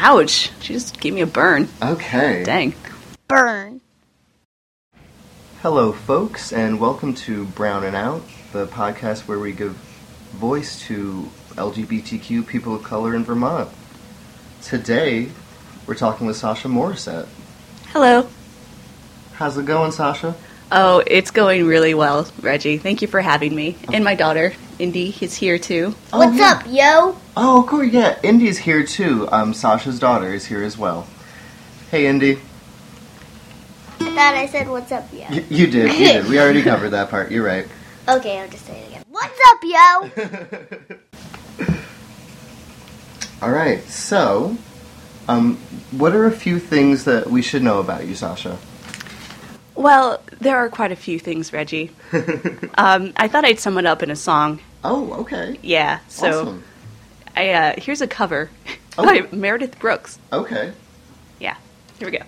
Ouch! She just gave me a burn. Okay. Dang. Burn. Hello, folks, and welcome to Brown and Out, the podcast where we give voice to LGBTQ people of color in Vermont. Today, we're talking with Sasha Morissette. Hello. How's it going, Sasha? Oh, it's going really well, Reggie. Thank you for having me. And my daughter, Indy, is here too. Oh, What's yeah. up, yo? Oh, cool. Yeah, Indy's here too. Um, Sasha's daughter is here as well. Hey, Indy. I thought I said what's up, yo. Y- you did. You did. We already covered that part. You're right. Okay, I'll just say it again. What's up, yo? All right. So, um, what are a few things that we should know about you, Sasha? Well, there are quite a few things, Reggie. um, I thought I'd sum it up in a song. Oh, okay. Yeah, so awesome. I uh, here's a cover Oh. by Meredith Brooks. Okay. Yeah, here we go.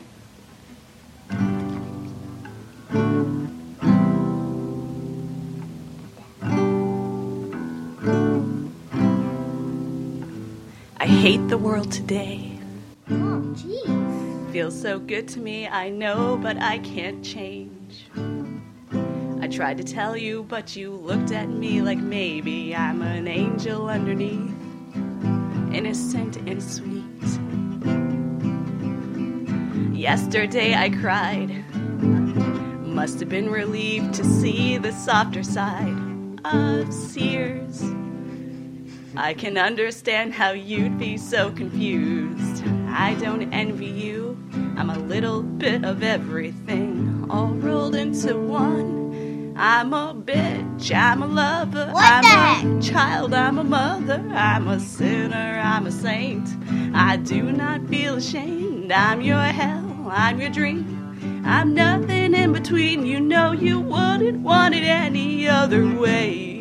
I hate the world today. Oh, jeez. Feels so good to me, I know, but I can't change. I tried to tell you, but you looked at me like maybe I'm an angel underneath, innocent and sweet. Yesterday I cried, must have been relieved to see the softer side of Sears. I can understand how you'd be so confused. I don't envy you. I'm a little bit of everything, all rolled into one. I'm a bitch, I'm a lover, What I'm a child, I'm a mother, I'm a sinner, I'm a saint. I do not feel ashamed. I'm your hell, I'm your dream. I'm nothing in between. You know you wouldn't want it any other way.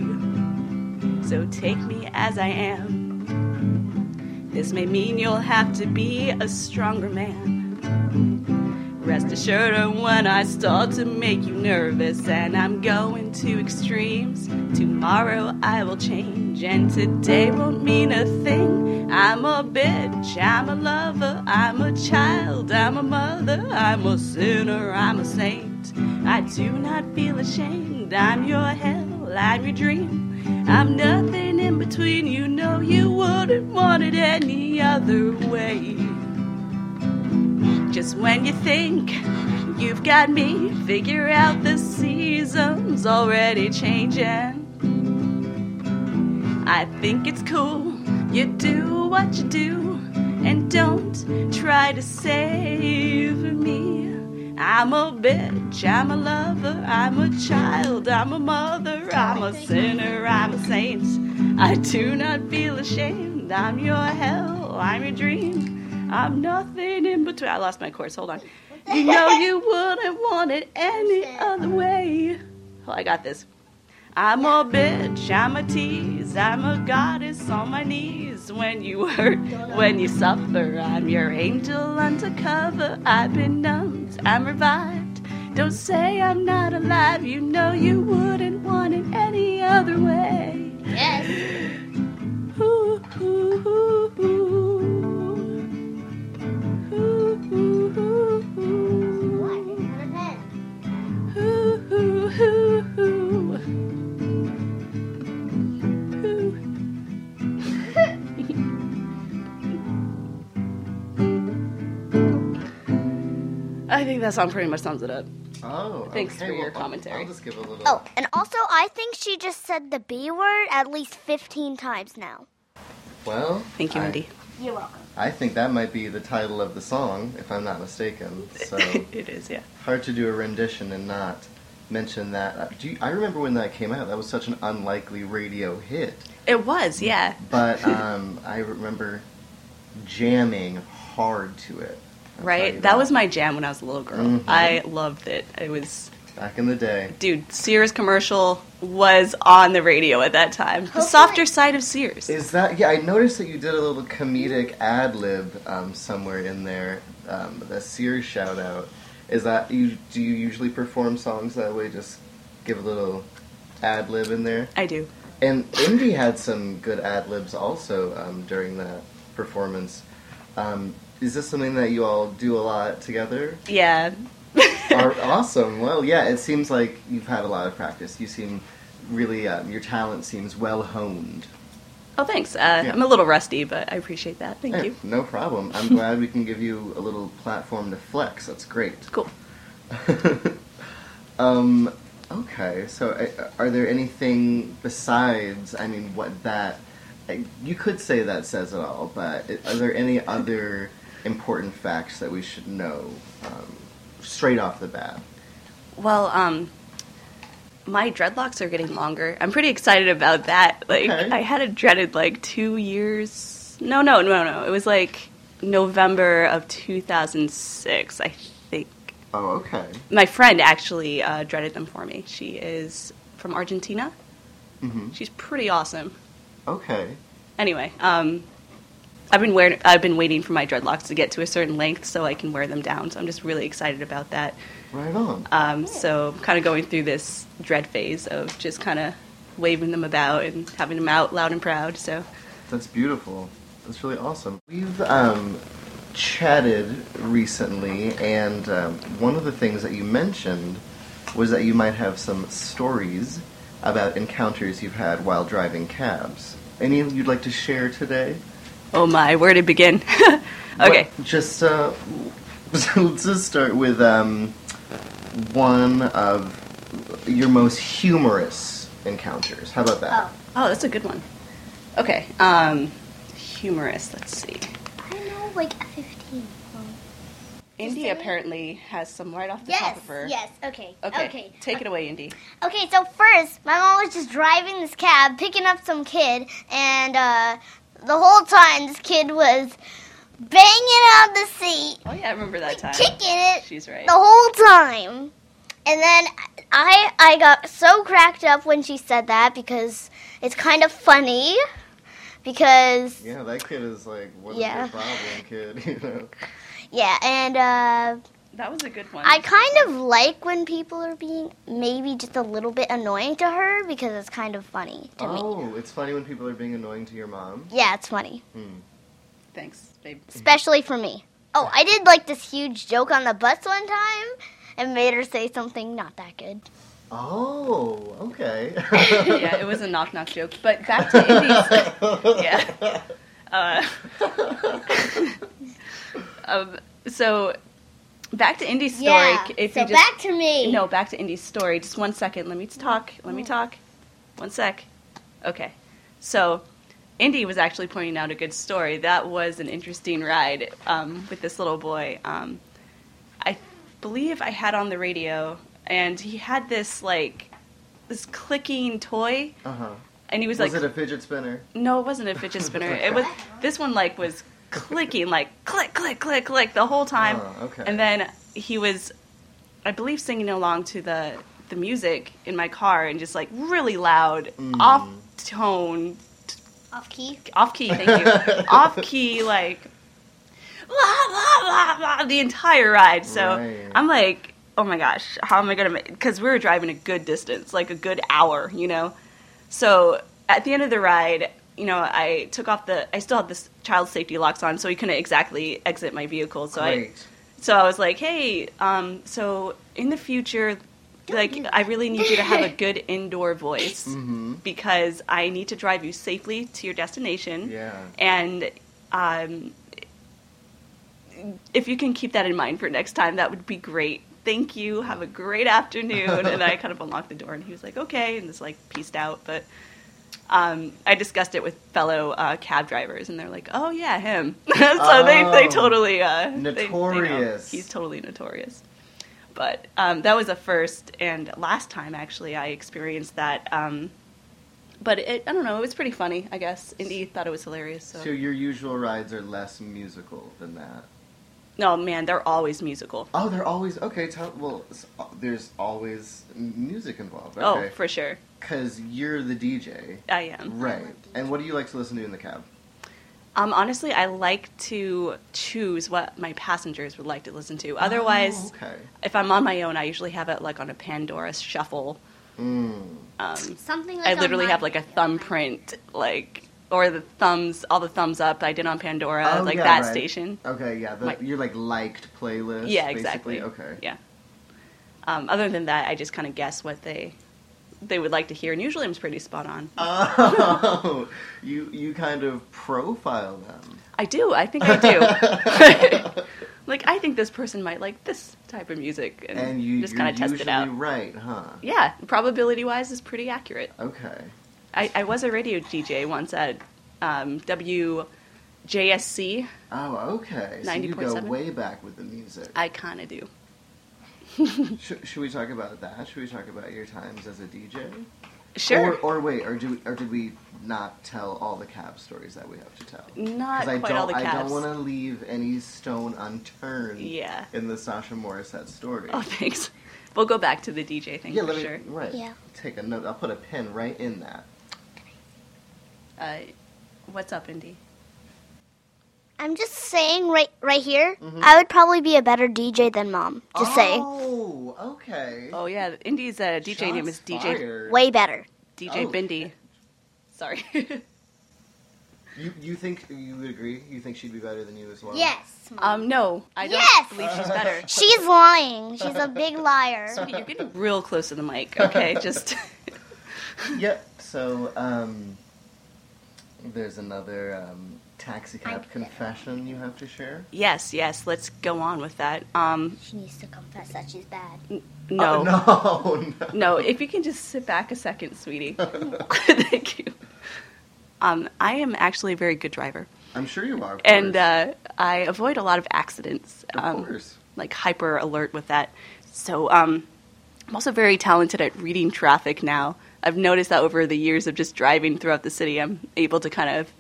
So take me as I am. This may mean you'll have to be a stronger man. Rest assured when I start to make you nervous and I'm going to extremes. Tomorrow I will change and today won't mean a thing. I'm a bitch, I'm a lover, I'm a child, I'm a mother, I'm a sinner, I'm a saint. I do not feel ashamed. I'm your hell, I'm your dream. I'm nothing in between. You know you wouldn't want it any other way. Just when you think you've got me, figure out the seasons already changing. I think it's cool. You do what you do, and don't try to save me. I'm a bitch, I'm a lover, I'm a child, I'm a mother, I'm a sinner, I'm a saint. I do not feel ashamed. I'm your hell, I'm your dream. I'm mm. nothing in between. I lost my course, hold on. You know you wouldn't want it any other way. Oh, I got this. I'm a bitch, I'm a tease, I'm a goddess on my knees. When you hurt, when you suffer, I'm your angel undercover. I've been numbed, I'm revived. Don't say I'm not alive, you know you wouldn't want it any other way. Yes. Ooh, ooh. Ooh, I think that song pretty much sums it up. Oh, Thanks okay, for your well, commentary. I'll just give a little. Oh, and also, I think she just said the B word at least 15 times now. well. Thank you, I- Andy. You're welcome. I think that might be the title of the song, if I'm not mistaken. So it is, yeah. hard to do a rendition and not mention that. Uh, Do you, I remember when that came out. That was such an unlikely radio hit. It was, yeah. But um, I remember jamming hard to it. Right? That was my jam when I was a little girl. Mhm. I loved it. It was, back in the day. dude, Sears commercial was on the radio at that time. The softer side of Sears. Is that yeah? I noticed that you did a little comedic ad lib um, somewhere in there. Um, the Sears shout out. Is that you? Do you usually perform songs that way? Just give a little ad lib in there. I do. And Indy had some good ad libs also um, during that performance. Um, is this something that you all do a lot together? Yeah. Are, awesome. Well, yeah, it seems like you've had a lot of practice. You seem really, um, your talent seems well honed. oh, thanks. Uh, Yeah. I'm a little rusty, but I appreciate that. Thank you. No problem. I'm glad we can give you a little platform to flex. That's great. Cool. um, okay, so are there anything besides, I mean, what that, you could say that says it all, but are there any other important facts that we should know um, straight off the bat? Well, um, my dreadlocks are getting longer. I'm pretty excited about that. Like, Okay. I had it dreaded like two years. No, no, no, no. It was like November of 2006, I think. Oh, okay. My friend actually uh, dreaded them for me. She is from Argentina. Mm-hmm. She's pretty awesome. Okay. Anyway, um, I've been wearing. I've been waiting for my dreadlocks to get to a certain length so I can wear them down. So I'm just really excited about that. Right on. Um, so kind of going through this dread phase of just kind of waving them about and having them out loud and proud. So That's beautiful. That's really awesome. We've um, chatted recently, and um, one of the things that you mentioned was that you might have some stories about encounters you've had while driving cabs. Any you'd like to share today? Oh my, where to begin? okay, What- just uh, let's just start with um, one of your most humorous encounters. How about that? Oh, oh that's a good one. Okay, um, humorous. Let's see. I know, like a 15. Oh. Indy apparently has some right off the Yes, top of her. yes, okay. Okay, okay. take it away, Indy. Okay, so first, my mom was just driving this cab, picking up some kid, and uh, the whole time this kid was banging on the seat, Oh yeah, I remember that time. kicking it She's right. the whole time. And then I I got so cracked up when she said that because it's kind of funny. Because Yeah, that kid is like, what is Yeah. your problem, kid? You know. yeah, and uh, That was a good one. I kind of like when people are being maybe just a little bit annoying to her because it's kind of funny to me. Oh, it's funny when people are being annoying to your mom. Yeah, it's funny. Hmm. Thanks, babe. especially for me. Oh, I did like this huge joke on the bus one time and made her say something not that good. Oh, okay. yeah, it was a knock knock joke. But back to Indy's. yeah. Uh, um, so back to Indy's story. yeah. If so you just back to me. no, back to Indy's story. Just one second. Let me talk. Let me talk. One sec. Okay. So Indy was actually pointing out a good story. That was an interesting ride um, with this little boy. Um, I believe I had on the radio, and he had this like this clicking toy, Uh huh. and he was, Was like, "Was it a fidget spinner? "No, it wasn't a fidget spinner. it was this one like was clicking like click click click click the whole time." Oh, okay. And then he was, I believe, singing along to the the music in my car and just like really loud, Mm. off tone, Off key. off key. Thank you, off key, like blah blah blah blah the entire ride. So Right. I'm like, oh my gosh, how am I gonna make? Because we were driving a good distance, like a good hour, you know. So at the end of the ride. You know, I took off the. I still had this child safety locks on, so he couldn't exactly exit my vehicle. So I, so I was like, hey, um, so in the future, like, I really need you to have a good indoor voice Mm-hmm. because I need to drive you safely to your destination. Yeah. And um, if you can keep that in mind for next time, that would be great. Thank you. Have a great afternoon. and I kind of unlocked the door, and he was like, okay, and just like pieced out. But um, I discussed it with fellow uh, cab drivers, and they're like, "Oh yeah, him." so they they Oh. totally uh, they- they. Notorious. He's totally notorious. But um, that was a first, and last time actually I experienced that. Um, but it, I don't know, it was pretty funny. I guess Indy thought it was hilarious. So. So your usual rides are less musical than that. No, man, they're always musical. Oh, they're always okay. Tell well, uh, there's always music involved. Oh, Okay, for sure, because you're the DJ, I am. right? And what do you like to listen to in the cab? Um, honestly, I like to choose what my passengers would like to listen to. Otherwise, Oh, okay. if I'm on my own, I usually have it like on a Pandora shuffle. Mm. Um, Something like I literally have like a thumbprint like or the thumbs, all the thumbs up I did on Pandora, Oh, like yeah, that right. station. Okay, yeah, the, you're like liked playlist. Yeah, basically? exactly. Okay. Yeah. Um, other than that, I just kind of guess what they they would like to hear, and usually I'm pretty spot on. Oh, you you kind of profile them. I do. I think I do. like I think this person might like this type of music, and, And you just kind of test it out. right, huh? Yeah, probability wise is pretty accurate. Okay. I, I was a radio DJ once at um, WJSC. Oh, okay. So you go 90.7? way back with the music. I kind of do. Should, should we talk about that? Should we talk about your times as a DJ? Sure. Or, or wait, or do or did we not tell all the cab stories that we have to tell? Not 'Cause I quite don't, all the I don't cabs. want to leave any stone unturned. Yeah. In the Sasha Morissette story. Oh, thanks. We'll go back to the DJ thing yeah, for let me sure. right. Yeah. Take a note. I'll put a pin right in that. Uh, what's up, Indy? I'm just saying right right here, Mhm. I would probably be a better DJ than mom. Just saying. Oh, okay. Oh yeah, Indy's uh, DJ name is Shots DJ fired. Way better. DJ Oh. Bindi. Sorry. You you think you would agree? You think she'd be better than you as well? Yes. um, no, I don't Yes! believe she's better. She's lying. She's a big liar. You're getting real close to the mic. Okay, just Yep. So um, there's another um, taxi cab I- confession you have to share. yes, yes. Let's go on with that. Um, She needs to confess that she's bad. no, Oh, no, no. no. If you can just sit back a second, sweetie. Thank you. Um, I am actually a very good driver, I'm sure you are. Of and uh, I avoid a lot of accidents. of um, course. like hyper alert with that. So um, I'm also very talented at reading traffic now. I've noticed that over the years of just driving throughout the city, I'm able to kind of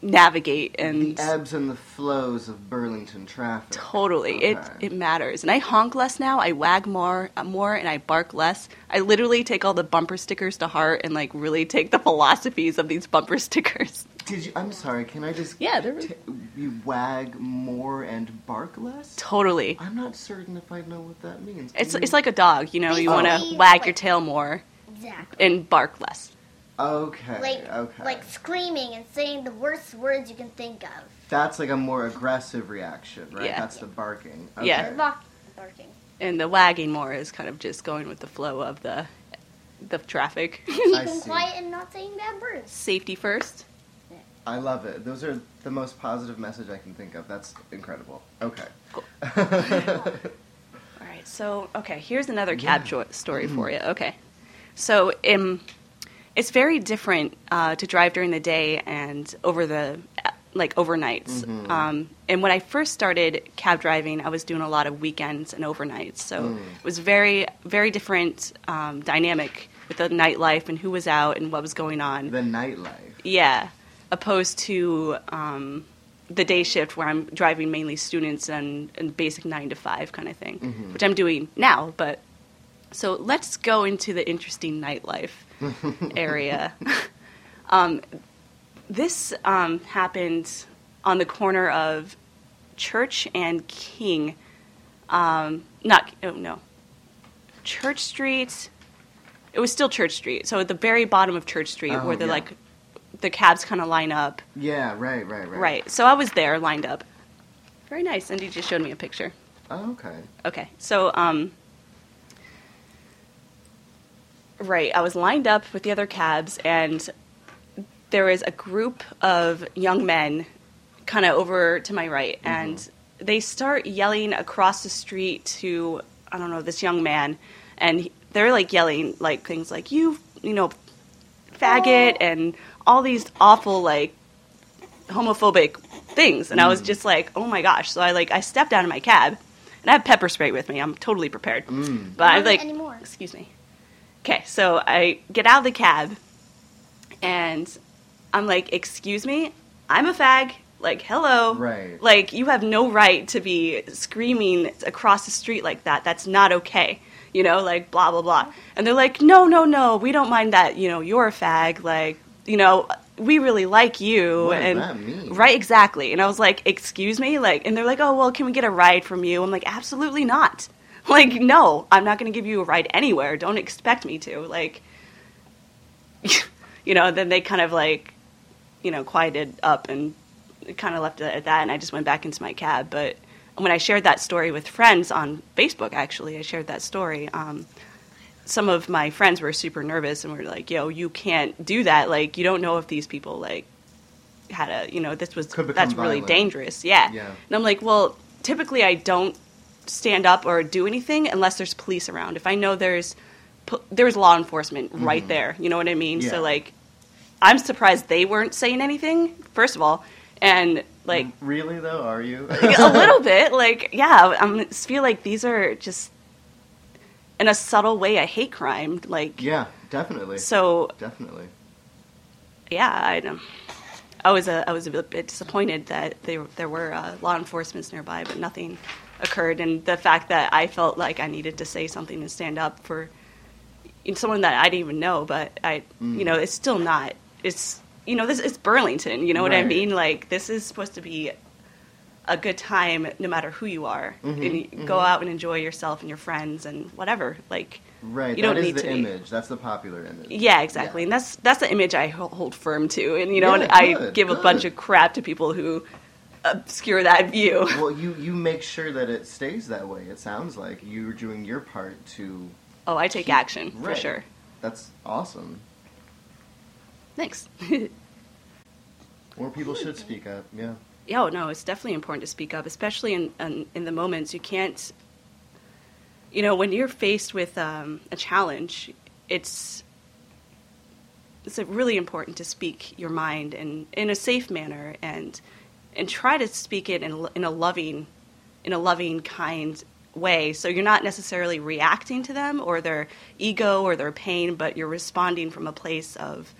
navigate and The ebbs and the flows of Burlington traffic. totally it Okay. it matters. And I honk less now. I wag more uh, more and I bark less. I literally take all the bumper stickers to heart and like really take the philosophies of these bumper stickers. Did you? I'm sorry. Can I just? Yeah, they're- t- you wag more and bark less. Totally. I'm not certain if I know what that means. It's Can it's you- like a dog, you know. You want to wag your tail more Exactly. and bark less. Okay. Like okay. like screaming and saying the worst words you can think of. That's like a more aggressive reaction, right? Yeah. That's the barking. Okay. Yeah. Bark- barking. and the wagging more is kind of just going with the flow of the the traffic. I Keeping see. quiet and not saying bad words. Safety first. I love it. Those are the most positive message I can think of. That's incredible. Okay. Cool. All right. So, okay, here's another cab Yeah. jo- story for mm-hmm. you. Okay. So, um, it's very different uh, to drive during the day and over the like overnights. Mhm. Um, and when I first started cab driving, I was doing a lot of weekends and overnights. So Mm. it was very, very different um, dynamic with the nightlife and who was out and what was going on. the nightlife. Yeah, opposed to um, the day shift where I'm driving mainly students and, and basic nine to five kind of thing, Mhm. which I'm doing now. But so let's go into the interesting nightlife area. um, this um, happened on the corner of Church and King. Um, not oh no, Church Street. It was still Church Street. So at the very bottom of Church Street, Oh, where the yeah. like the cabs kind of line up. Yeah. Right. Right. Right. Right. So I was there, lined up. Very nice. And Andy just showed me a picture. Oh, okay. Okay. So um. Right. I was lined up with the other cabs, and there was a group of young men, kind of over to my right, and they start yelling across the street to I don't know this young man, and he- they're like yelling like things like you you know faggot and all these awful like homophobic things and i was just like oh my gosh so i like i stepped out of my cab and i have pepper spray with me i'm totally prepared Mm. but i Not like anymore. excuse me okay so i get out of the cab and i'm like excuse me i'm a fag. Like hello. Right. like you have no right to be screaming across the street like that. That's not okay you know like blah blah blah. And they're like no no no we don't mind that you know you're a fag. Like you know we really like you. What and right exactly. And i was like excuse me? Like and they're like oh well can we get a ride from you? I'm like absolutely not like no i'm not going to give you a ride anywhere don't expect me to like you know then they kind of like you know, quieted up and kind of left it at that. And I just went back into my cab. But when I shared that story with friends on Facebook, actually, I shared that story. Um, some of my friends were super nervous and were like, "Yo, you can't do that. Like, you don't know if these people like had a, you know, this was that's really dangerous." Yeah. Yeah. And I'm like, "Well, typically I don't stand up or do anything unless there's police around. If I know there's there's law enforcement right there, you know what I mean? Mm-hmm. Yeah. So like, I'm surprised they weren't saying anything. First of all, and like Really though, are you? a little bit like yeah i'm feel like these are just in a subtle way a hate crime like yeah, definitely. so definitely. yeah i know i was a, i was a bit disappointed that there there were uh, law enforcements nearby but nothing occurred and the fact that i felt like i needed to say something and stand up for someone that i didn't even know but i Mm. you know it's still not it's you know this it's burlington you know what i mean like this is supposed to be a good time no matter who you are Mhm, and you go out and enjoy yourself and your friends and whatever like Right. You don't that is need the to be- image. That's the popular image. yeah exactly Yeah. and that's that's the image i hold firm to and you know Yeah, and i good, give a bunch of crap to people who obscure that view Well, you you make sure that it stays that way. It sounds like you're doing your part to. oh i take Keep- action for sure That's awesome. thanks More people should speak up. Yeah. Yeah, oh, no, it's definitely important to speak up, especially in, in, in the moments you can't. You know, when you're faced with um, a challenge, it's it's really important to speak your mind and in a safe manner and and try to speak it in a- in a loving in a loving kind way. So you're not necessarily reacting to them or their ego or their pain, but you're responding from a place of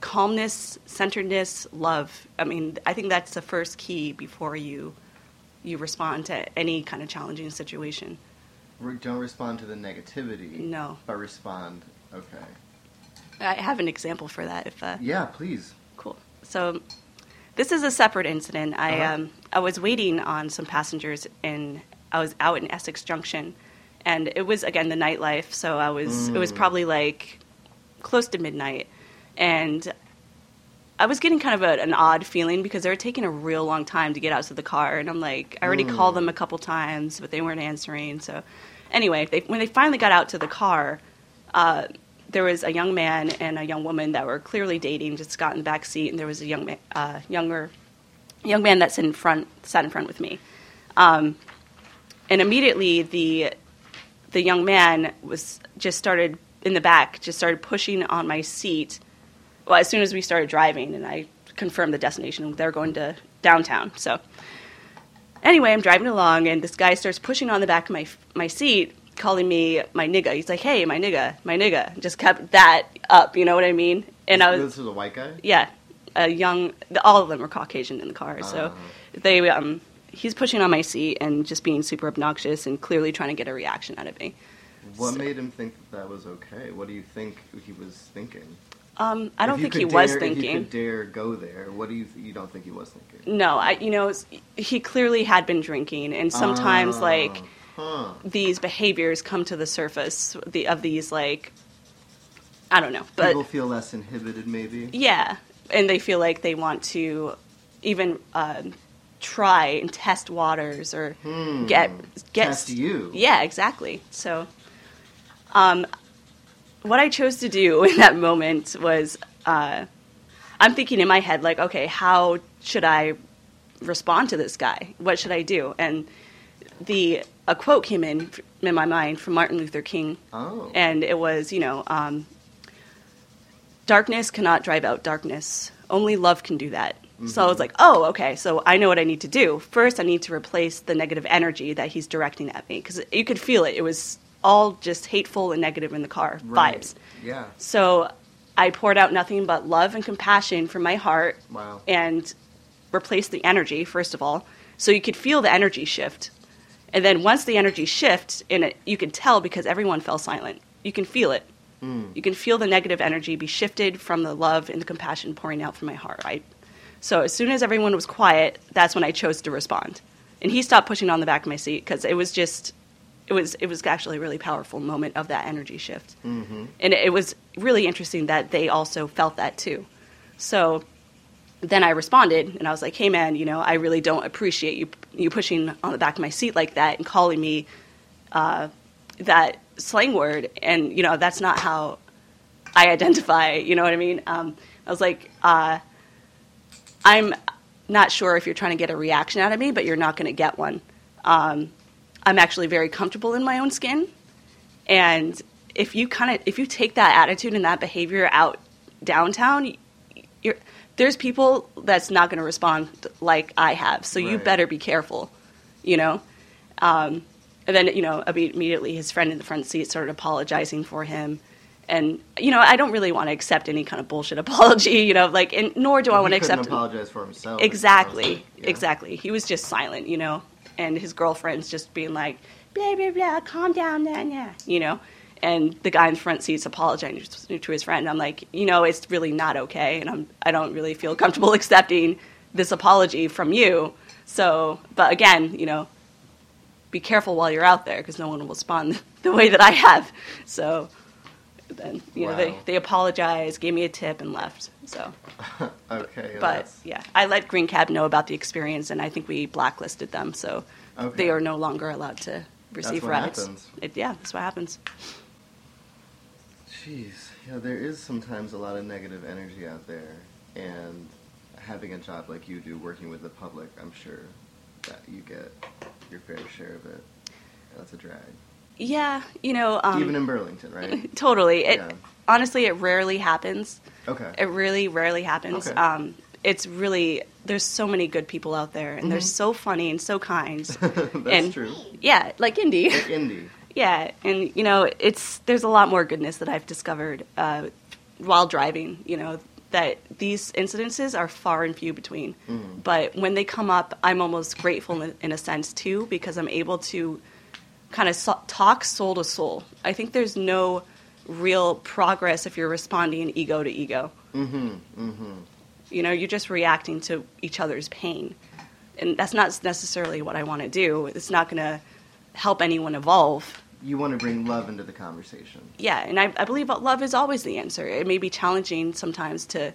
calmness, centeredness, love. I mean, I think that's the first key before you you respond to any kind of challenging situation. Don't respond to the negativity. No. But respond. Okay. I have an example for that if uh, Yeah, please. Cool. So this is a separate incident. I Uh-huh. um, I was waiting on some passengers and I was out in Essex Junction, and it was again the nightlife. So I was it was Mm. probably like close to midnight, and I was getting kind of a, an odd feeling because they were taking a real long time to get out to the car, and I'm like, I already Mm. called them a couple times, but they weren't answering. So anyway, they, when they finally got out to the car. Uh, there was a young man and a young woman that were clearly dating, just got in the back seat, and there was a young man, uh, younger young man that's in front, sat in front with me. Um, and immediately the the young man was just started in the back, just started pushing on my seat. Well, as soon as we started driving, and I confirmed the destination, they're going to downtown. So anyway, I'm driving along, and this guy starts pushing on the back of my my seat, calling me my nigga. He's like, "Hey, my nigga, my nigga." Just kept that up. You know what I mean? And I was This is a white guy. yeah, a young. All of them were Caucasian in the car, so Uh-huh. they um, he's pushing on my seat and just being super obnoxious and clearly trying to get a reaction out of me. What So- made him think that, that was okay? What do you think he was thinking? Um, I don't think he could was dare- If you thinking. could dare go there, what do you you don't think he was thinking? No, I you know he clearly had been drinking, and sometimes Ah, like huh. these behaviors come to the surface the, of these like I don't know, but people feel less inhibited, maybe. Yeah, and they feel like they want to even um, try and test waters or Hmm. get get Test you. Yeah, exactly. So, um, what I chose to do in that moment was uh, I'm thinking in my head like, okay, how should I respond to this guy? What should I do? And the a quote came in in my mind from Martin Luther King. Oh. and it was you know um, darkness cannot drive out darkness. Only love can do that. So i was like oh okay. So i know what i need to do. First i need to replace the negative energy that he's directing at me. Because you could feel it. It was all just hateful and negative in the car Right. vibes. Yeah. so i poured out nothing but love and compassion from my heart Wow. and replaced the energy first of all. So you could feel the energy shift and then once the energy shifts and it, you can tell because everyone fell silent. You can feel it. Mm. you can feel the negative energy be shifted from the love and the compassion pouring out from my heart right? So as soon as everyone was quiet that's when i chose to respond. And he stopped pushing on the back of my seat because it was just it was it was actually a really powerful moment of that energy shift. Mm-hmm. and it was really interesting that they also felt that too. So then I responded and I was like, "Hey man, you know, I really don't appreciate you you pushing on the back of my seat like that and calling me uh, that slang word, and you know that's not how I identify. You know what I mean? Um, I was like, uh, I'm not sure if you're trying to get a reaction out of me, but you're not going to get one. Um, I'm actually very comfortable in my own skin, and if you kind of if you take that attitude and that behavior out downtown, you're, there's people that's not going to respond like I have. So you better be careful, you know. Um, and then you know immediately his friend in the front seat started apologizing for him. And you know I don't really want to accept any kind of bullshit apology, you know, like, and nor do I want to accept apologize for himself. Exactly, Yeah. exactly. He was just silent, you know, and his girlfriend's just being like, blah blah blah, calm down, nah, nah, you know. And the guy in the front seat's apologizing to his friend. I'm like, you know, it's really not okay, and I'm I don't really feel comfortable accepting this apology from you. So, but again, you know, be careful while you're out there because no one will respond the way that I have. So then, you know, they they apologized, gave me a tip, and left. So. Okay. But that's- yeah, I let Green Cab know about the experience, and I think we blacklisted them, so Okay. they are no longer allowed to receive what rides. happens. It, yeah, that's what happens. Jeez, yeah, there is sometimes a lot of negative energy out there, and having a job like you do, working with the public, I'm sure that you get your fair share of it. That's a drag. Yeah, you know, um, Even in Burlington, right? totally. It Yeah. honestly, it rarely happens. Okay. It really rarely happens. Okay. Um, it's really there's so many good people out there, and they're so funny and so kind. Mm-hmm. That's and, true. Yeah, like Indy. Like Indy. Yeah, and you know, it's there's a lot more goodness that I've discovered uh, while driving. You know that these incidences are far and few between, Mhm. but when they come up, I'm almost grateful in, in a sense too because I'm able to kind of so- talk soul to soul. I think there's no real progress if you're responding ego to ego. Mm-hmm. Mm-hmm. You know, you're just reacting to each other's pain. And that's not necessarily what I want to do. It's not going to help anyone evolve. You want to bring love into the conversation. Yeah, and I, I believe love is always the answer. It may be challenging sometimes to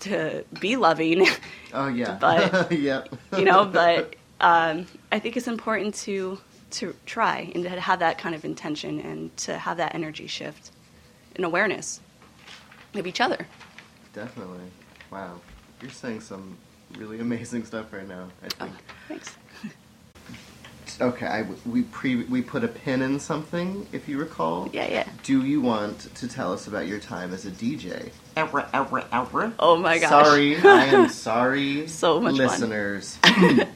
to be loving, Oh yeah. But- yep. you know, but um, I think it's important to to try and to have that kind of intention and to have that energy shift and awareness of each other. Definitely. Wow. You're saying some really amazing stuff right now. I Oh, think. thanks. Okay. I, we pre we put a pin in something, if you recall. Yeah, yeah. Do you want to tell us about your time as a DJ? Ever, ever, ever. Oh my gosh. Sorry, I am sorry. So much fun. listeners.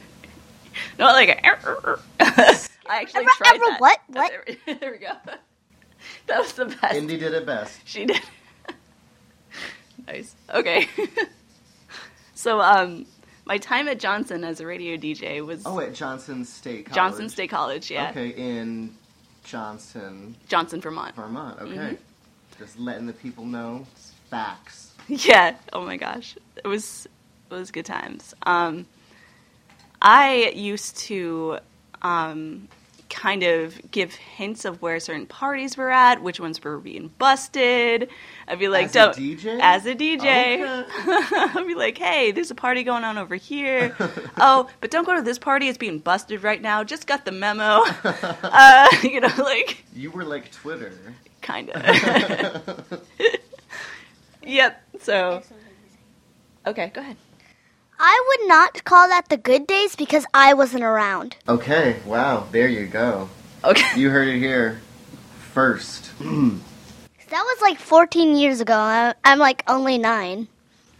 No, like a, I actually Ever- tried ever that. what? What? There, there we go. That was the best. Indy did it best. She did. nice. Okay. so, um, my time at Johnson as a radio DJ was Oh, at Johnson State College. Johnson State College. Yeah, Okay, in Johnson, Johnson, Vermont. Vermont. Okay. Mm-hmm. Just letting the people know facts. Yeah. Oh my gosh, it was it was good times. Um, I used to um, kind of give hints of where certain parties were at, which ones were being busted. I'd be like, As a "Don't." DJ? As a DJ, Okay. I'd be like, "Hey, there's a party going on over here. oh, but don't go to this party; it's being busted right now. Just got the memo. uh, you know, like You were like Twitter. kind of. yep. So, okay, go ahead. I would not call that the good days because I wasn't around. Okay, wow, there you go. Okay. You heard it here first. That was like 14 years ago. I- I'm like only nine.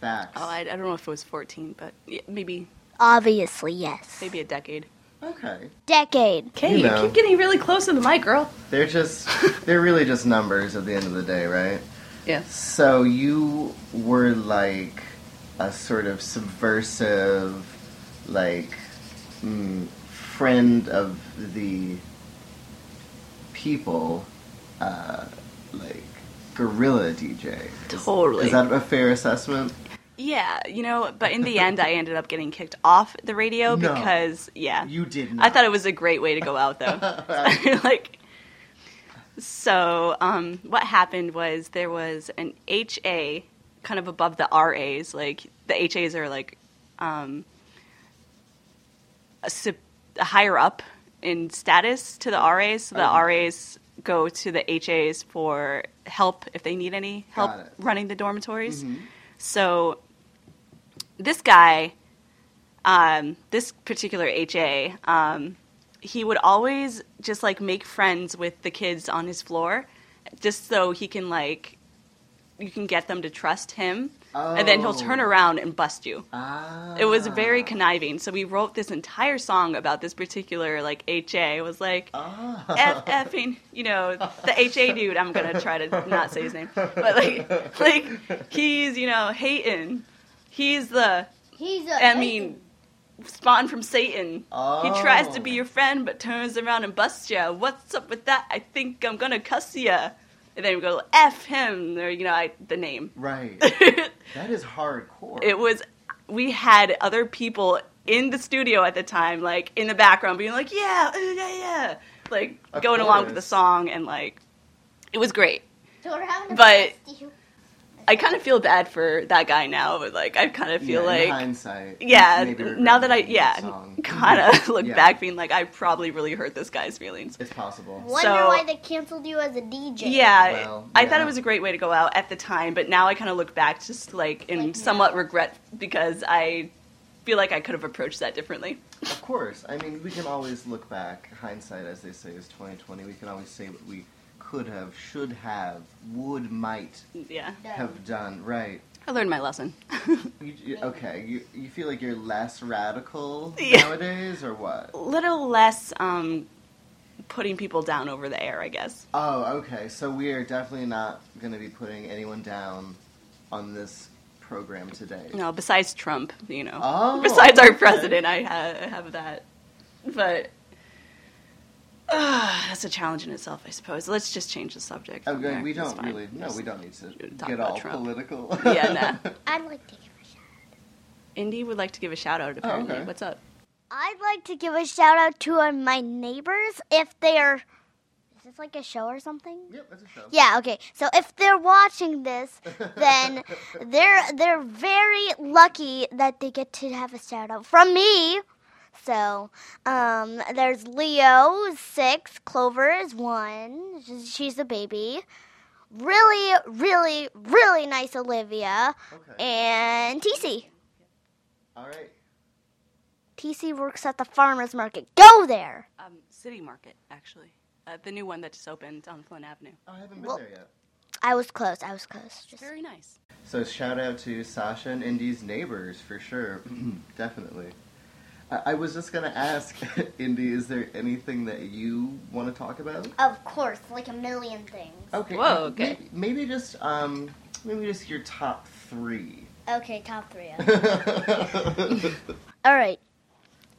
Facts. Oh, I, I don't know if it was 14, but yeah, maybe Obviously, yes. maybe a decade. okay. Decade. Okay, You you, keep getting really close to the mic, girl. They're just, they're really just numbers at the end of the day, right? Yeah. So you were like a sort of subversive, like, mm, friend of the people, uh, like guerrilla DJ. Is- Totally. Is that a fair assessment? Yeah, you know, but in the end, I ended up getting kicked off the radio No. because, yeah, You did not. I thought it was a great way to go out, though. like, so um, what happened was there was an HA kind of above the RAs. Like the HAs are like um, a, higher up in status to the RAs. So the Okay. RAs go to the HAs for help if they need any help running the dormitories. Mhm. So this guy, um, this particular HA, um, he would always just like make friends with the kids on his floor, just so he can like, you can get them to trust him, and then he'll turn Oh. around and bust you. Ah. It was very conniving. So we wrote this entire song about this particular like HA. It was like Ah. F effing, you know, the HA dude. I'm gonna try to not say his name, but like, like he's you know hating. He's the He's a. I mean, spawned from Satan. He tries to be Oh. your friend, but turns around and busts ya. What's up with that? I think I'm gonna cuss ya. And then we go F him, or you know, I, the name. Right. it That is hardcore. It was. We had other people in the studio at the time, like in the background, being like, "Yeah, uh, yeah, yeah," like Of going along with the song, and like, it was great. So we're having a but- bust you. I kind of feel bad for that guy now, but like, I kind of feel Yeah, in like. hindsight. Yeah, maybe now that I yeah kind of look Yeah. back, being like I probably really hurt this guy's feelings. It's possible. Wonder So- why they canceled you as a DJ. Yeah, Well, I thought it was a great way to go out at the time, but now I kind of look back just like in Like somewhat now. regret because I feel like I could have approached that differently. Of course. I mean, we can always look back. Hindsight, as they say, is twenty twenty. We can always say what we could have, should have, would, might Yeah, have done. Right. I learned my lesson. You, you- okay. You you feel like you're less radical Yeah. nowadays, or what? a little less um, putting people down over the air, I guess. Oh, okay. So we are definitely not going to be putting anyone down on this program today. No, besides Trump, you know. Oh, besides our president, I ha- I have that. But uh, that's a challenge in itself, I suppose. Let's just change the subject. from Okay, there. we It's don't really. No, Just we don't need to talk get about all Trump. political. Yeah, nah. I'd like to give a shout. Indy would like to give a shout out. Apparently, Oh, okay. what's up? I'd like to give a shout out to uh, my neighbors if they're. Is this like a show or something? Yep, that's a show. Yeah. Okay. So if they're watching this, then they're they're very lucky that they get to have a shout out from me. So um, there's Leo six, Clover is one. She's- She's a baby. Really, really, really nice Olivia Okay. and TC. All right. TC works at the farmers market. Go there. Um, City Market, actually, uh, the new one that just opened on Flynn Avenue. Oh, I haven't been Well- there yet. I was close. I was close. Just Very nice. So shout out to Sasha and Indy's neighbors for sure, definitely. I, I was just gonna ask, Indy, is there anything that you want to talk about? of course, like a million things. Okay. Whoa, okay. Maybe, maybe just um, maybe just your top three. Okay, top three. oh All right.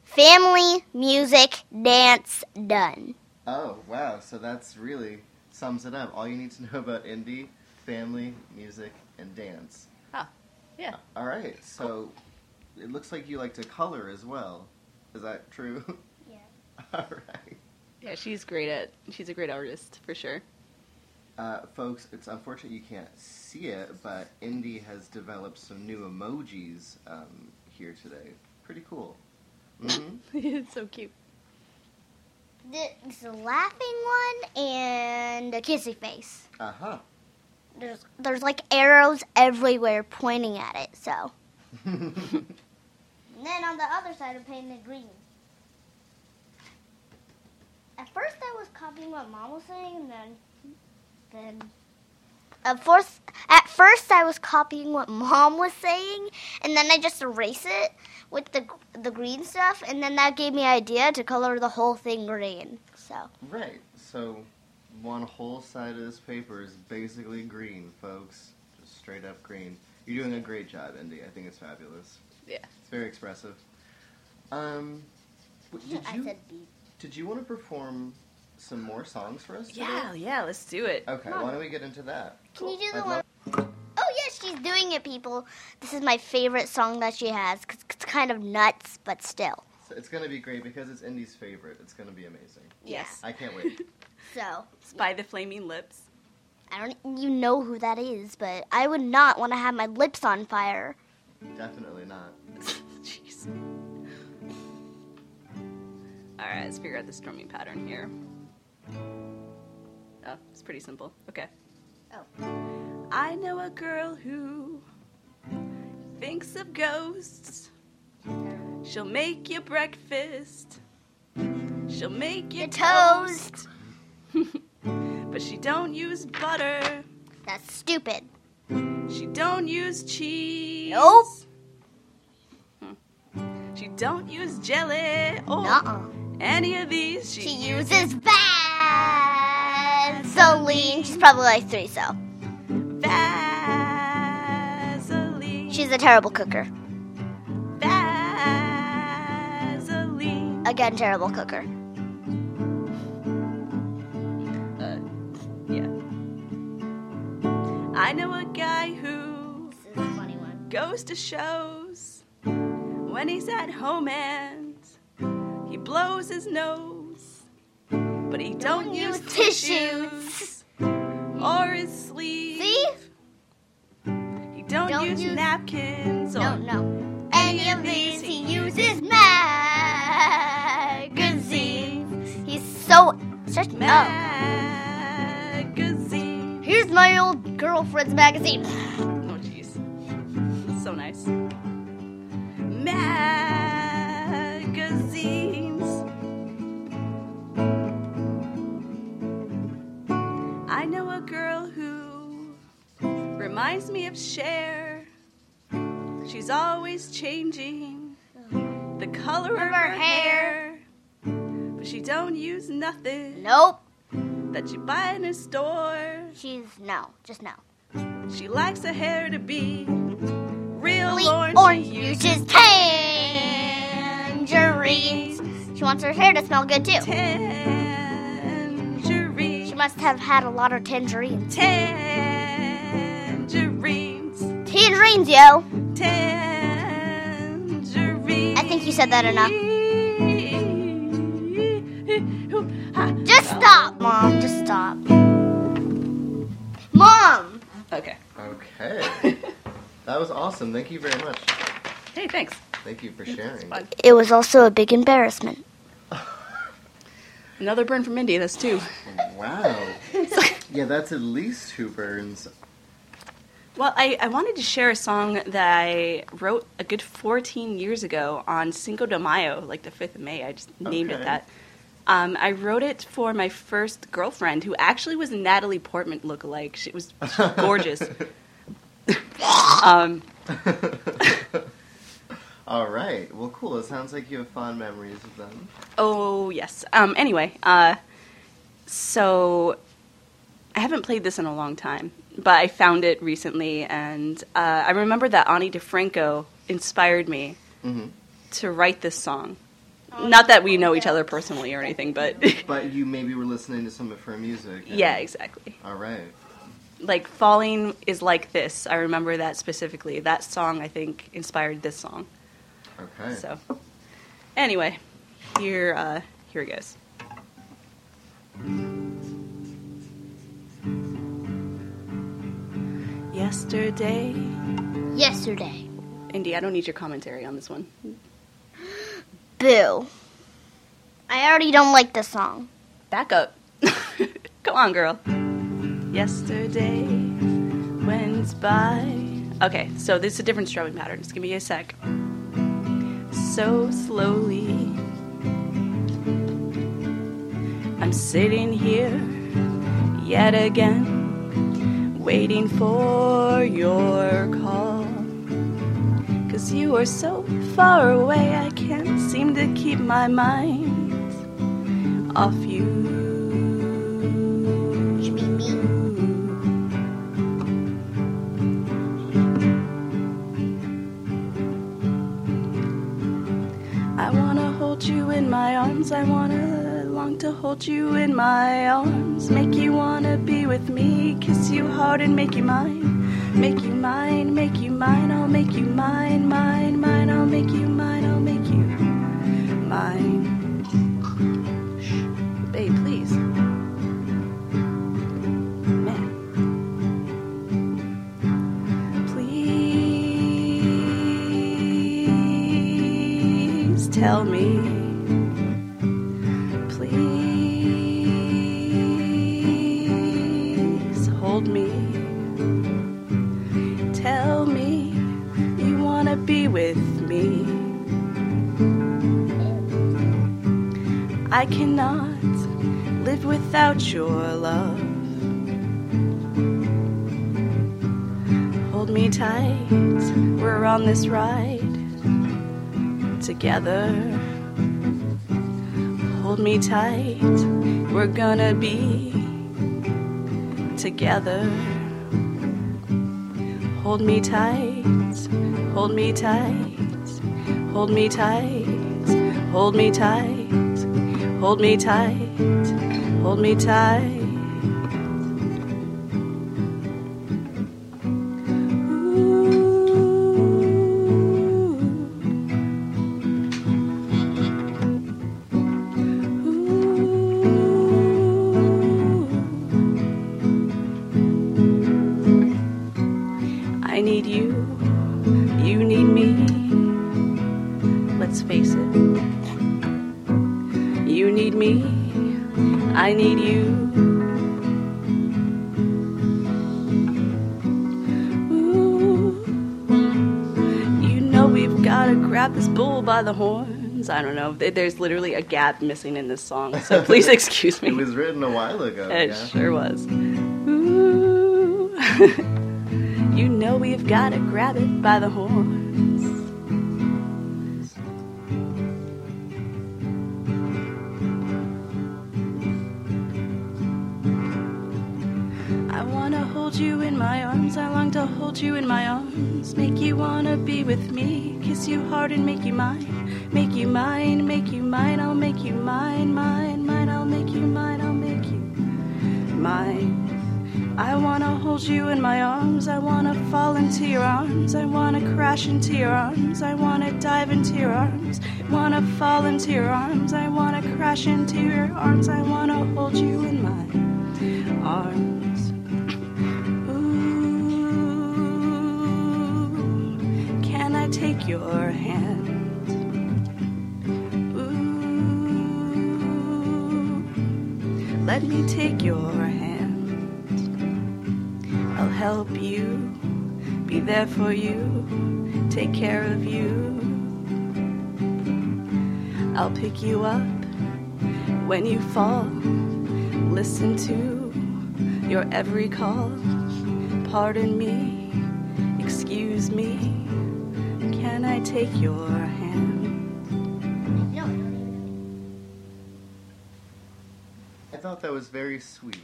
Family, music, dance, done. Oh, wow! So that's really sums it up. All you need to know about Indy, family, music, and dance. Huh. Yeah. All right. So it looks like you like to color as well. Is that true? Yeah. All right. Yeah, she's great at. She's a great artist for sure. Uh, folks, it's unfortunate you can't see it, but Indy has developed some new emojis um, here today. Pretty cool. hmm it's so cute. There's a laughing one and a kissy face. Uh huh. There's there's like arrows everywhere pointing at it. So. And then on the other side, I painted green. At first, I was copying what mom was saying, and then, then. At first, at first, I was copying what mom was saying, and then I just erase it with the the green stuff, and then that gave me idea to color the whole thing green. So right. So one whole side of this paper is basically green, folks. Just straight up green. You're doing a great job, Indy. I think it's fabulous. Yeah. It's very expressive. Um, w- did I you said beep. did you want to perform some more songs for us? Today? Yeah, yeah. Let's do it. Okay. Why don't we get into that? Can you do the I'd one? love- Oh yes, she's doing it, people. This is my favorite song that she has 'cause it's kind of nuts, but still. So it's gonna be great because it's Indy's favorite. It's gonna be amazing. Yes. I can't wait. So Spy the Flaming Lips. I don't. You know who that is, but I would not want to have my lips on fire. Definitely not. Jeez. Alright, let's figure out the strumming pattern here. Oh, it's pretty simple. Okay. Oh. I know a girl who thinks of ghosts. She'll make you breakfast. She'll make you Your toast. but she don't use butter. That's stupid. She don't use cheese. Nope. Hmm. She don't use jelly or Nuh-uh. any of these. She uses Vaseline. She's probably like three, so Vaseline. she's a terrible cooker. Vaseline. Again, terrible cooker. I know a guy who This is a funny one. goes to shows when he's at home and he blows his nose, but he don't, Don't use use tissues or his sleeve. See? He don't, Don't use, use- napkins No, or no. Any of these he uses magazines. He's so such. Oh, magazine. here's my old girlfriend's magazine. Oh, jeez. So nice. Magazines. I know a girl who reminds me of Cher. She's always changing the color of Of her her hair. But she don't use nothing Nope. That you buy in a store. She's no, just no. She likes her hair to be real Really orange. orange She uses tangerines. She wants her hair to smell good too. tangerines. She must have had a lot of tangerines. Tangerines. Tangerines, yo. Tangerines. I think you said that enough. Enough. Just stop, Mom. Just stop. Mom! Okay. Okay. that was awesome. Thank you very much. Hey, thanks. Thank you for sharing. It was also a big embarrassment. Another burn from Indy. That's two. Wow. Yeah, that's at least two burns. Well, I, I wanted to share a song that I wrote a good 14 years ago on Cinco de Mayo, like the 5th of May. I just named Okay. it that. Um, I wrote it for my first girlfriend, who actually was a Natalie Portman lookalike. She was gorgeous. um, All right. Well, cool. It sounds like you have fond memories of them. oh, yes. Um, anyway, uh, so I haven't played this in a long time, but I found it recently, and uh, I remember that Ani DiFranco inspired me hmm to write this song. Not that we know each other personally or anything, but But you maybe were listening to some of her music. and- yeah, exactly. All right. Like Falling is like this. I remember that specifically. That song I think inspired this song. Okay. So anyway, here uh, here it goes. Yesterday, Yesterday. Indy, I don't need your commentary on this one. Boo. I already don't like this song. Back up. Come on, girl. Yesterday went by. Okay, so this is a different strumming pattern. Just give me a sec. So slowly, I'm sitting here yet again, waiting for your call. Cause you are so far away, I can't seem to keep my mind off you. I wanna hold you in my arms. I wanna long to hold you in my arms. Make you wanna be with me. Kiss you hard and make you mine. Make you mine, make you mine, I'll make you mine, mine, mine, I'll make you mine, I'll make you mine. Shh. Babe, please. Man. Please tell me. Cannot live without your love. Hold me tight, we're on this ride together. Hold me tight, we're gonna be together. Hold me tight, hold me tight, hold me tight, hold me tight, hold me tight, hold me tight. Grab this bull by the horns. I don't know. There's literally a gap missing in this song, so please excuse me. It was written a while ago. It yeah. sure was. You know we've got to grab it by the horns. I want to hold you in my arms. I long to hold you in my arms. Make you want to be with me. Kiss you hard and make you mine. Make you mine, make you mine. I'll make you mine, mine, mine. I'll make you mine. I'll make you mine. I wanna hold you in my arms. I wanna fall into your arms. I wanna crash into your arms. I wanna dive into your arms. Wanna fall into your arms. I wanna crash into your arms. I wanna hold you in my arms. Your hand? Ooh, let me take your hand. I'll help you, be there for you, take care of you. I'll pick you up when you fall, listen to your every call. Pardon me, excuse me, can I take your hand? I thought that was very sweet.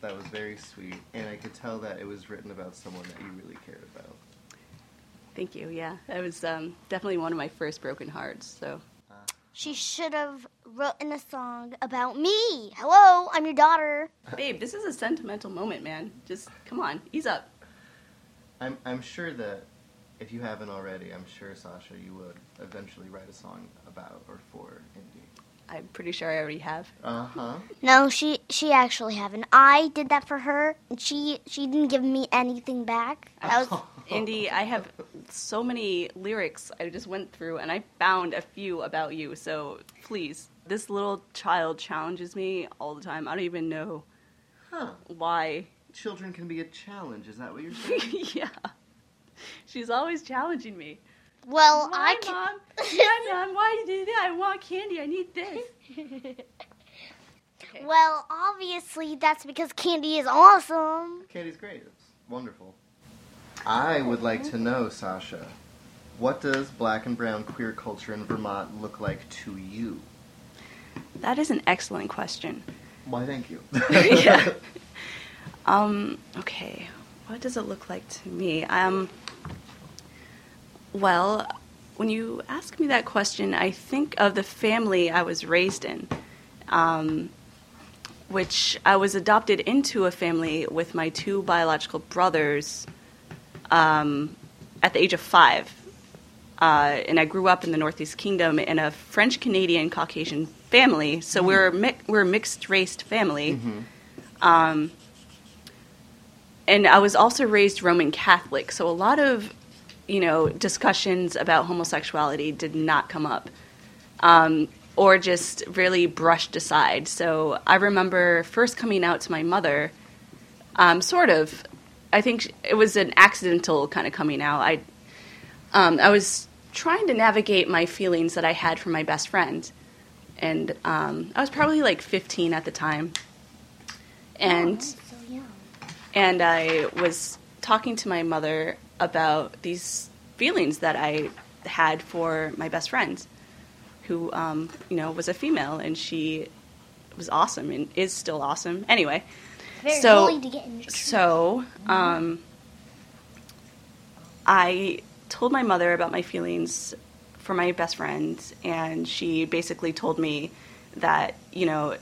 That was very sweet, and I could tell that it was written about someone that you really cared about. Thank you. Yeah, that was um, definitely one of my first broken hearts. So She should have written a song about me. Hello, I'm your daughter. Babe, this is a sentimental moment, man. Just come on, ease up. I'm I'm sure that if you haven't already, I'm sure Sasha, you would eventually write a song about or for Indy. I'm pretty sure I already have. Uh huh. No, she she actually haven't. I did that for her, and she she didn't give me anything back. That was Indy, I have so many lyrics I just went through, and I found a few about you. So please, this little child challenges me all the time. I don't even know Huh. why. Children can be a challenge. Is that what you're saying? yeah, she's always challenging me. well, Why, I can. mom? Why, mom? Why you do that? I want candy. I need this. Okay. Well, obviously that's because candy is awesome. Candy's great. It's wonderful. I would like to know, Sasha, what does black and brown queer culture in Vermont look like to you? That is an excellent question. Why, thank you. yeah. Um, okay. What does it look like to me? Um, well, when you ask me that question, I think of the family I was raised in, um, which I was adopted into a family with my two biological brothers um, at the age of five. Uh, and I grew up in the Northeast Kingdom in a French Canadian Caucasian family, so we're mi- we're a mixed raced family. Um, and I was also raised Roman Catholic, so a lot of you know discussions about homosexuality did not come up um, or just really brushed aside. So I remember first coming out to my mother, um, sort of. I think it was an accidental kind of coming out. I um, I was trying to navigate my feelings that I had for my best friend, and um, I was probably like 15 at the time, and so and I was talking to my mother about these feelings that I had for my best friend, who um, you know was a female, and she was awesome and is still awesome. Anyway, Very So- willing to get in the so um, I told my mother about my feelings for my best friend, and she basically told me that you know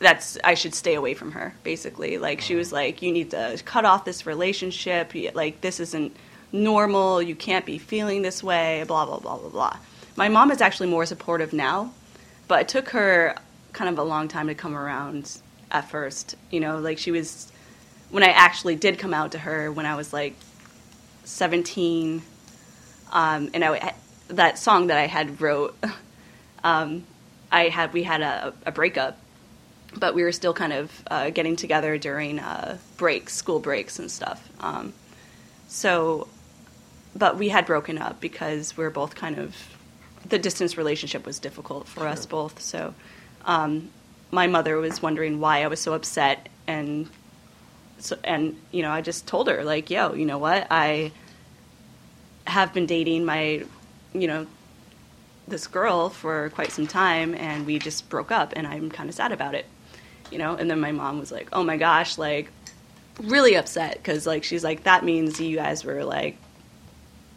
that's I should stay away from her. Basically, like she was like, you need to cut off this relationship. Like this isn't normal. You can't be feeling this way. Blah blah blah blah blah. My mom is actually more supportive now, but it took her kind of a long time to come around at first. You know, like she was when I actually did come out to her when I was like 17, um, and I that song that I had wrote, um, I had we had a, a breakup, but we were still kind of uh, getting together during uh, breaks, school breaks and stuff. Um, so, but we had broken up because we are both kind of the distance relationship was difficult for us both. So, um, my mother was wondering why I was so upset and so, and you know, I just told her like, "Yo, you know what? I have been dating my, you know, this girl for quite some time, and we just broke up, and I'm kind of sad about it." You know, and then my mom was like, "Oh my gosh, like, really upset because like she's like that means you guys were like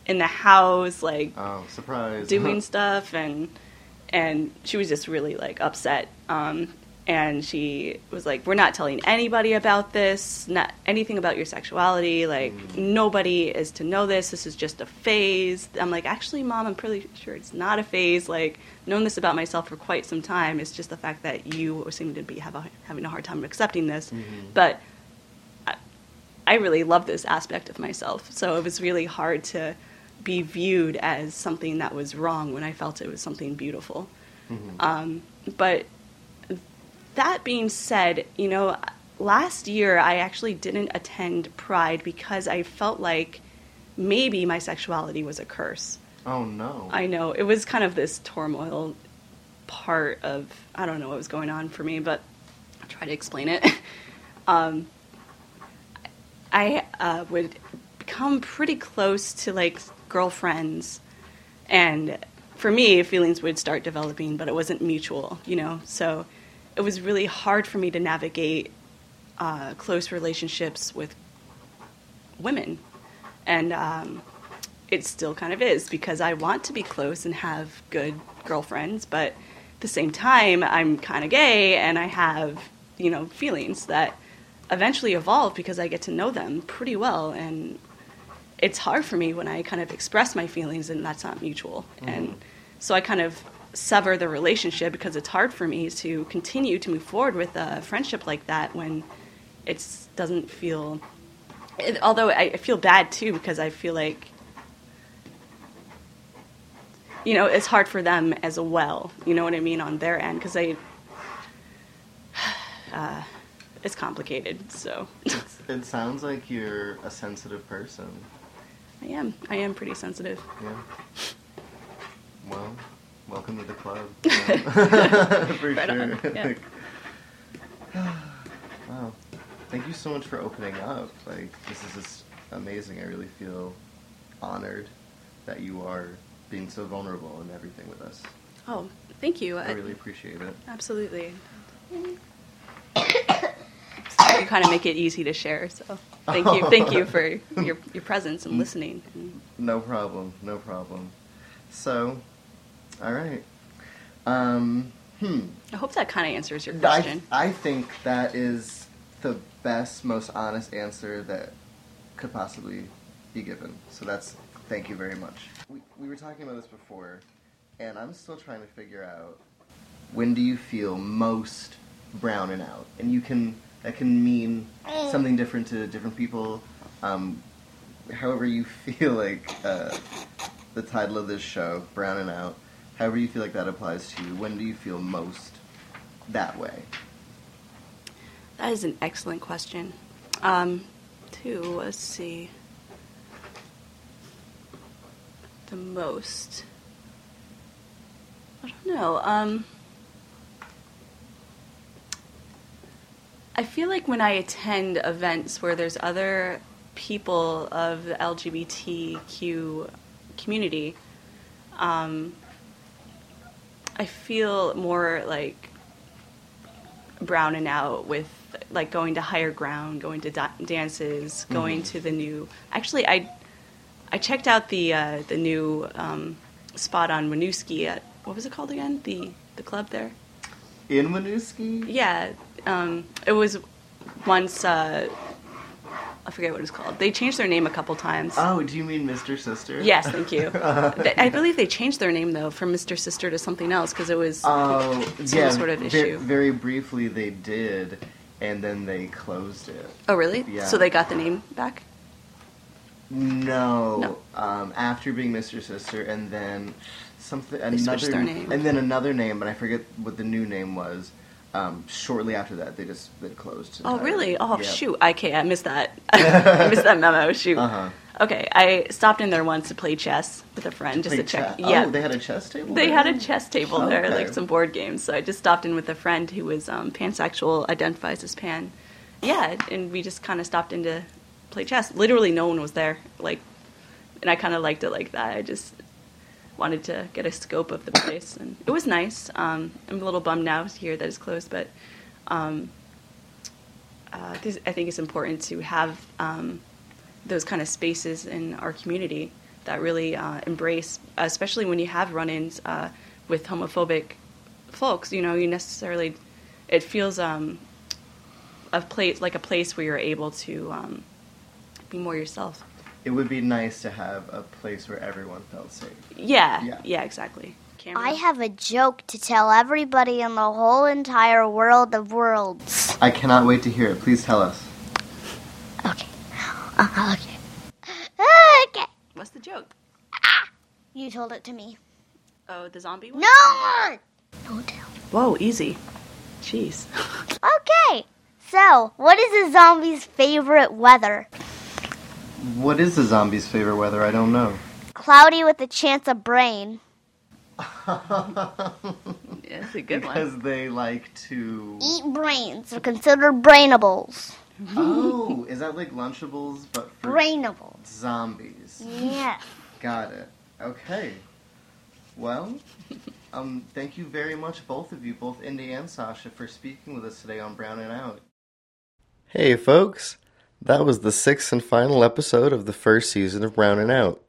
in the house, like Oh, surprise! doing stuff and and she was just really like upset um, and she was like we're not telling anybody about this not anything about your sexuality like mm. nobody is to know this this is just a phase. I'm like actually mom i'm pretty sure it's not a phase. Like known this about myself for quite some time. It's just the fact that you seem to be have a, having a hard time accepting this. Mm-hmm. But I, I really love this aspect of myself. So it was really hard to be viewed as something that was wrong when I felt it was something beautiful. Mm-hmm. Um, but that being said, you know, last year I actually didn't attend Pride because I felt like maybe my sexuality was a curse. Oh no! I know it was kind of this turmoil part of I don't know what was going on for me, but I'll try to explain it. um, I uh, would become pretty close to like girlfriends, and for me, feelings would start developing, but it wasn't mutual, you know. So it was really hard for me to navigate uh, close relationships with women, and um, it still kind of is because I want to be close and have good girlfriends, but at the same time, I'm kind of gay and I have, you know, feelings that eventually evolve because I get to know them pretty well. And it's hard for me when I kind of express my feelings and that's not mutual. And so I kind of sever the relationship because it's hard for me to continue to move forward with a friendship like that when it doesn't feel. It, although I, feel bad too because I feel like you know, it's hard for them as well. You know what I mean on their end because they, uh, it's complicated. So It's, it sounds like you're a sensitive person. I am. I am pretty sensitive. Yeah. Well, welcome to the club. For Right sure. yeah. wow. Thank you so much for opening up. Like this is just amazing. I really feel honored that you are being so vulnerable and everything with us. Oh, thank you. I really appreciate it. absolutely. you kind of make it easy to share. So thank you. Thank you for your your presence and listening. No problem. No problem. So, all right. Um, hmm. I hope that kind of answers your I, question. I think that is the best, most honest answer that could possibly be given. So that's thank you very much. We, we were talking about this before, and I'm still trying to figure out when do you feel most brown and out, and you can that can mean something different to different people. Um, however, you feel like uh, the title of this show, brown and out. However you feel like that applies to you, when do you feel most that way? That is an excellent question. Um, let's see. The most. I don't know. Um, I feel like when I attend events where there's other people of the LGBTQ community, um, I feel more like browning out with like going to higher ground, going to da- dances, going to the new. Actually, I I checked out the uh, the new um, spot on Winooski at what was it called again? The the club there. In Winooski? Yeah, um, it was once. Uh, I forget what it's called. They changed their name a couple times. Oh, do you mean Mr. Sister? Yes, thank you. I believe they changed their name though from Mr. Sister to something else because it was Oh, some yeah. sort of ve- issue. very briefly they did, and then they closed it. Oh, really? Yeah. So they got the name back? No. No. Um, after being Mr. Sister, and then something They another switched their name. and then another name, but I forget what the new name was. Um, shortly after that, they just they closed. Oh, entirely. really? Oh, Yeah. shoot. Okay, I missed that. I missed that memo. Shoot. Uh-huh. Okay, I stopped in there once to play chess with a friend just Played to check. Yeah, Oh, they had a chess table. They there? had a chess table there, Okay. like some board games. So I just stopped in with a friend who was um, pansexual, identifies as pan. Yeah, and we just kind of stopped in to play chess. Literally, no one was there. Like, and I kind of liked it like that. I just wanted to get a scope of the place, and it was nice. Um, I'm a little bummed now to hear that it's closed, but um, uh, this, I think it's important to have um, those kind of spaces in our community that really uh, embrace, especially when you have run-ins uh, with homophobic folks. You know, you necessarily it feels um, a place like a place where you're able to um, be more yourself. It would be nice to have a place where everyone felt safe. Yeah, Yeah. yeah, exactly. Cameron? I have a joke to tell everybody in the whole entire world of worlds. I cannot wait to hear it. Please tell us. Okay. Uh, okay. Okay. What's the joke? Ah, You told it to me. Oh, the zombie one. No! Don't tell. Whoa, easy. Jeez. Okay. So, what is a zombie's favorite weather? What is the zombie's favorite weather? I don't know. Cloudy with a chance of brain. yeah, that's a good because one. Because they like to. Eat brains. They're considered brainables. Oh, is that like Lunchables but for Brainables. zombies? Yeah. Got it. Okay. Well, um, thank you very much, both of you, both Indy and Sasha, for speaking with us today on Brown and Out. Hey, folks. That was the sixth and final episode of the first season of Brown and Out.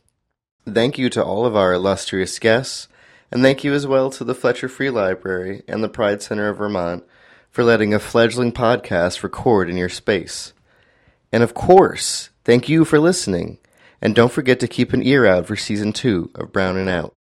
Thank you to all of our illustrious guests, and thank you as well to the Fletcher Free Library and the Pride Center of Vermont for letting a fledgling podcast record in your space. And of course, thank you for listening. And don't forget to keep an ear out for season two of Brown and Out.